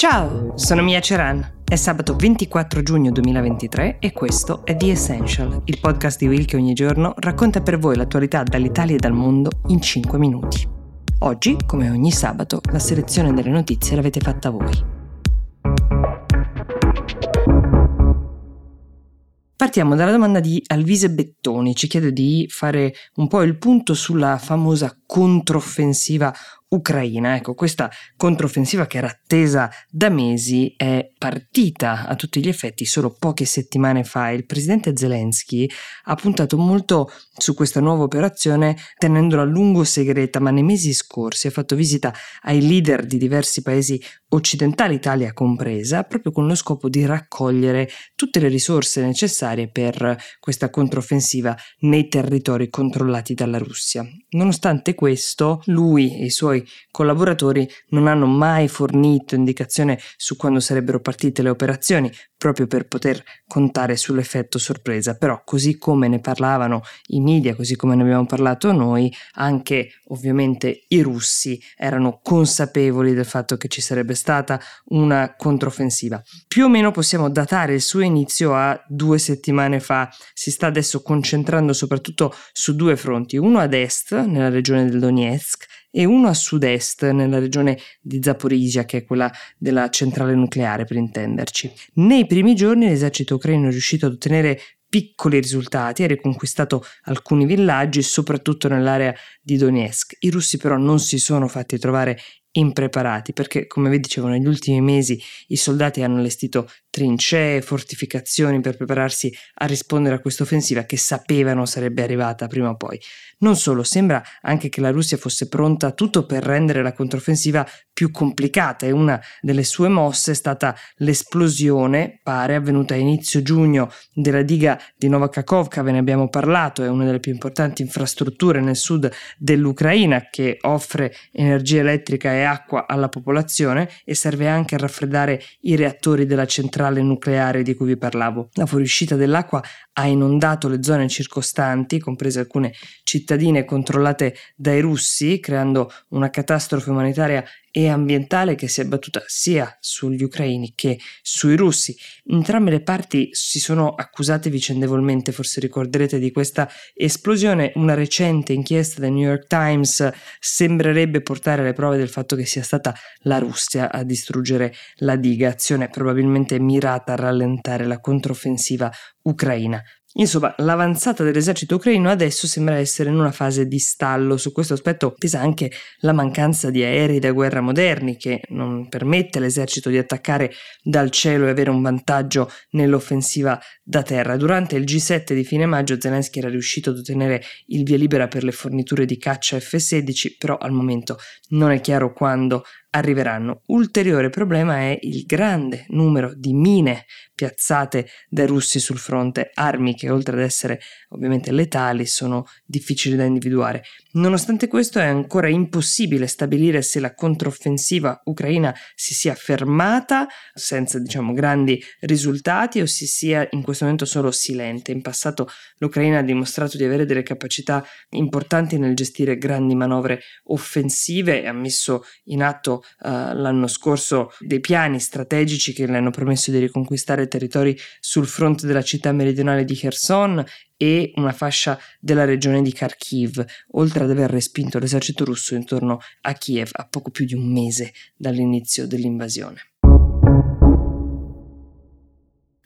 Ciao, sono Mia Ceran. È sabato 24 giugno 2023 e questo è The Essential, il podcast di Will che ogni giorno racconta per voi l'attualità dall'Italia e dal mondo in 5 minuti. Oggi, come ogni sabato, la selezione delle notizie l'avete fatta voi. Partiamo dalla domanda di Alvise Bettoni, ci chiede di fare un po' il punto sulla famosa controffensiva ucraina. Ecco, questa controffensiva che era attesa da mesi è partita a tutti gli effetti solo poche settimane fa. Il presidente Zelensky ha puntato molto su questa nuova operazione tenendola a lungo segreta, ma nei mesi scorsi ha fatto visita ai leader di diversi paesi occidentali, Italia compresa, proprio con lo scopo di raccogliere tutte le risorse necessarie per questa controffensiva nei territori controllati dalla Russia. Nonostante questo, lui e i suoi collaboratori non hanno mai fornito indicazione su quando sarebbero partite le operazioni, proprio per poter contare sull'effetto sorpresa. Però, così come ne parlavano i media, così come ne abbiamo parlato noi, anche ovviamente i russi erano consapevoli del fatto che ci sarebbe stata una controffensiva. Più o meno possiamo datare il suo inizio a due settimane fa. Si sta adesso concentrando soprattutto su due fronti, uno ad est, nella regione del Donetsk, e uno a sud-est, nella regione di Zaporizhia, che è quella della centrale nucleare per intenderci. Nei primi giorni l'esercito ucraino è riuscito ad ottenere piccoli risultati, ha riconquistato alcuni villaggi, soprattutto nell'area di Donetsk. I russi però non si sono fatti trovare impreparati perché, come vi dicevo, negli ultimi mesi i soldati hanno allestito trincee, fortificazioni per prepararsi a rispondere a questa offensiva che sapevano sarebbe arrivata prima o poi. Non solo, sembra anche che la Russia fosse pronta a tutto per rendere la controffensiva più complicata e una delle sue mosse è stata l'esplosione, pare avvenuta a inizio giugno, della diga di Novakovka, ve ne abbiamo parlato, è una delle più importanti infrastrutture nel sud dell'Ucraina che offre energia elettrica e acqua alla popolazione e serve anche a raffreddare i reattori della centrale nucleare di cui vi parlavo. La fuoriuscita dell'acqua ha inondato le zone circostanti, comprese alcune cittadine controllate dai russi, creando una catastrofe umanitaria e ambientale che si è abbattuta sia sugli ucraini che sui russi. Entrambe le parti si sono accusate vicendevolmente, forse ricorderete di questa esplosione. Una recente inchiesta del New York Times sembrerebbe portare alle prove del fatto che sia stata la Russia a distruggere la diga, azione probabilmente mirata a rallentare la controffensiva ucraina. Insomma, l'avanzata dell'esercito ucraino adesso sembra essere in una fase di stallo. Su questo aspetto pesa anche la mancanza di aerei da guerra moderni, che non permette all'esercito di attaccare dal cielo e avere un vantaggio nell'offensiva da terra. Durante il G7 di fine maggio Zelensky era riuscito ad ottenere il via libera per le forniture di caccia F-16, però al momento non è chiaro quando arriveranno. Ulteriore problema è il grande numero di mine piazzate dai russi sul fronte, armi che oltre ad essere ovviamente letali sono difficili da individuare. Nonostante questo è ancora impossibile stabilire se la controffensiva ucraina si sia fermata senza diciamo grandi risultati o si sia in questo momento solo silente. In passato l'Ucraina ha dimostrato di avere delle capacità importanti nel gestire grandi manovre offensive e ha messo in atto uh, l'anno scorso dei piani strategici che le hanno permesso di riconquistare territori sul fronte della città meridionale di Kherson e una fascia della regione di Kharkiv, oltre ad aver respinto l'esercito russo intorno a Kiev a poco più di un mese dall'inizio dell'invasione.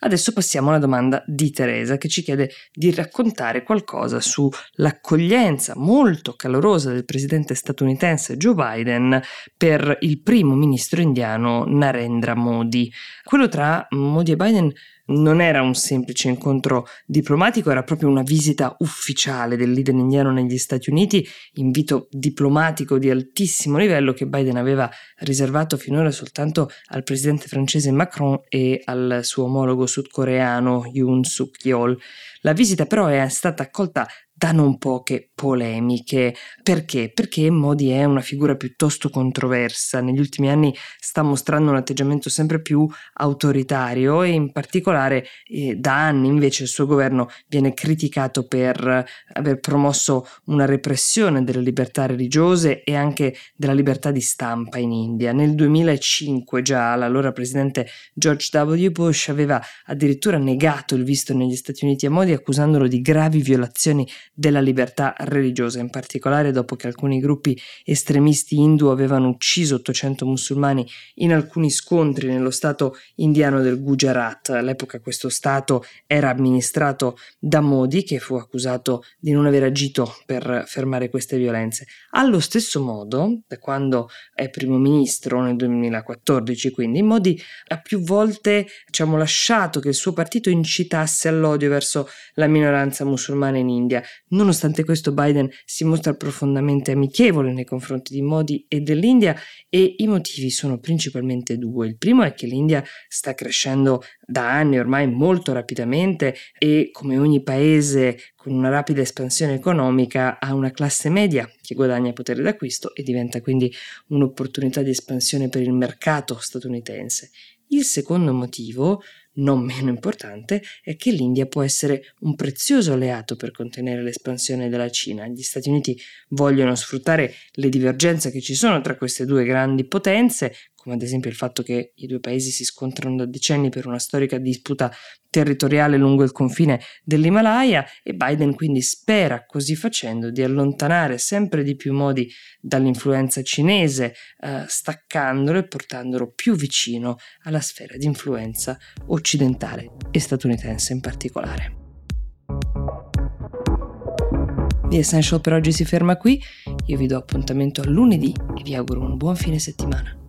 Adesso passiamo alla domanda di Teresa che ci chiede di raccontare qualcosa sull'accoglienza molto calorosa del presidente statunitense Joe Biden per il primo ministro indiano Narendra Modi. Quello tra Modi e Biden non era un semplice incontro diplomatico, era proprio una visita ufficiale del leader indiano negli Stati Uniti, invito diplomatico di altissimo livello che Biden aveva riservato finora soltanto al presidente francese Macron e al suo omologo sudcoreano Yoon Suk Yeol. La visita però è stata accolta da non poche polemiche. Perché? Perché Modi è una figura piuttosto controversa. Negli ultimi anni sta mostrando un atteggiamento sempre più autoritario e in particolare eh, da anni invece il suo governo viene criticato per aver promosso una repressione delle libertà religiose e anche della libertà di stampa in India. Nel 2005 già l'allora presidente George W. Bush aveva addirittura negato il visto negli Stati Uniti a Modi accusandolo di gravi violazioni della libertà religiosa, in particolare dopo che alcuni gruppi estremisti hindu avevano ucciso 800 musulmani in alcuni scontri nello stato indiano del Gujarat. All'epoca questo stato era amministrato da Modi, che fu accusato di non aver agito per fermare queste violenze. Allo stesso modo, da quando è primo ministro nel 2014, quindi Modi ha più volte diciamo, lasciato che il suo partito incitasse all'odio verso la minoranza musulmana in India. Nonostante questo Biden si mostra profondamente amichevole nei confronti di Modi e dell'India e i motivi sono principalmente due. Il primo è che l'India sta crescendo da anni ormai molto rapidamente e come ogni paese con una rapida espansione economica ha una classe media che guadagna potere d'acquisto e diventa quindi un'opportunità di espansione per il mercato statunitense. Il secondo motivo non meno importante è che l'India può essere un prezioso alleato per contenere l'espansione della Cina. Gli Stati Uniti vogliono sfruttare le divergenze che ci sono tra queste due grandi potenze, come ad esempio il fatto che i due paesi si scontrano da decenni per una storica disputa territoriale lungo il confine dell'Himalaya e Biden quindi spera così facendo di allontanare sempre di più modi dall'influenza cinese, eh, staccandolo e portandolo più vicino alla sfera di influenza occidentale e statunitense in particolare. The Essential per oggi si ferma qui, io vi do appuntamento a lunedì e vi auguro un buon fine settimana.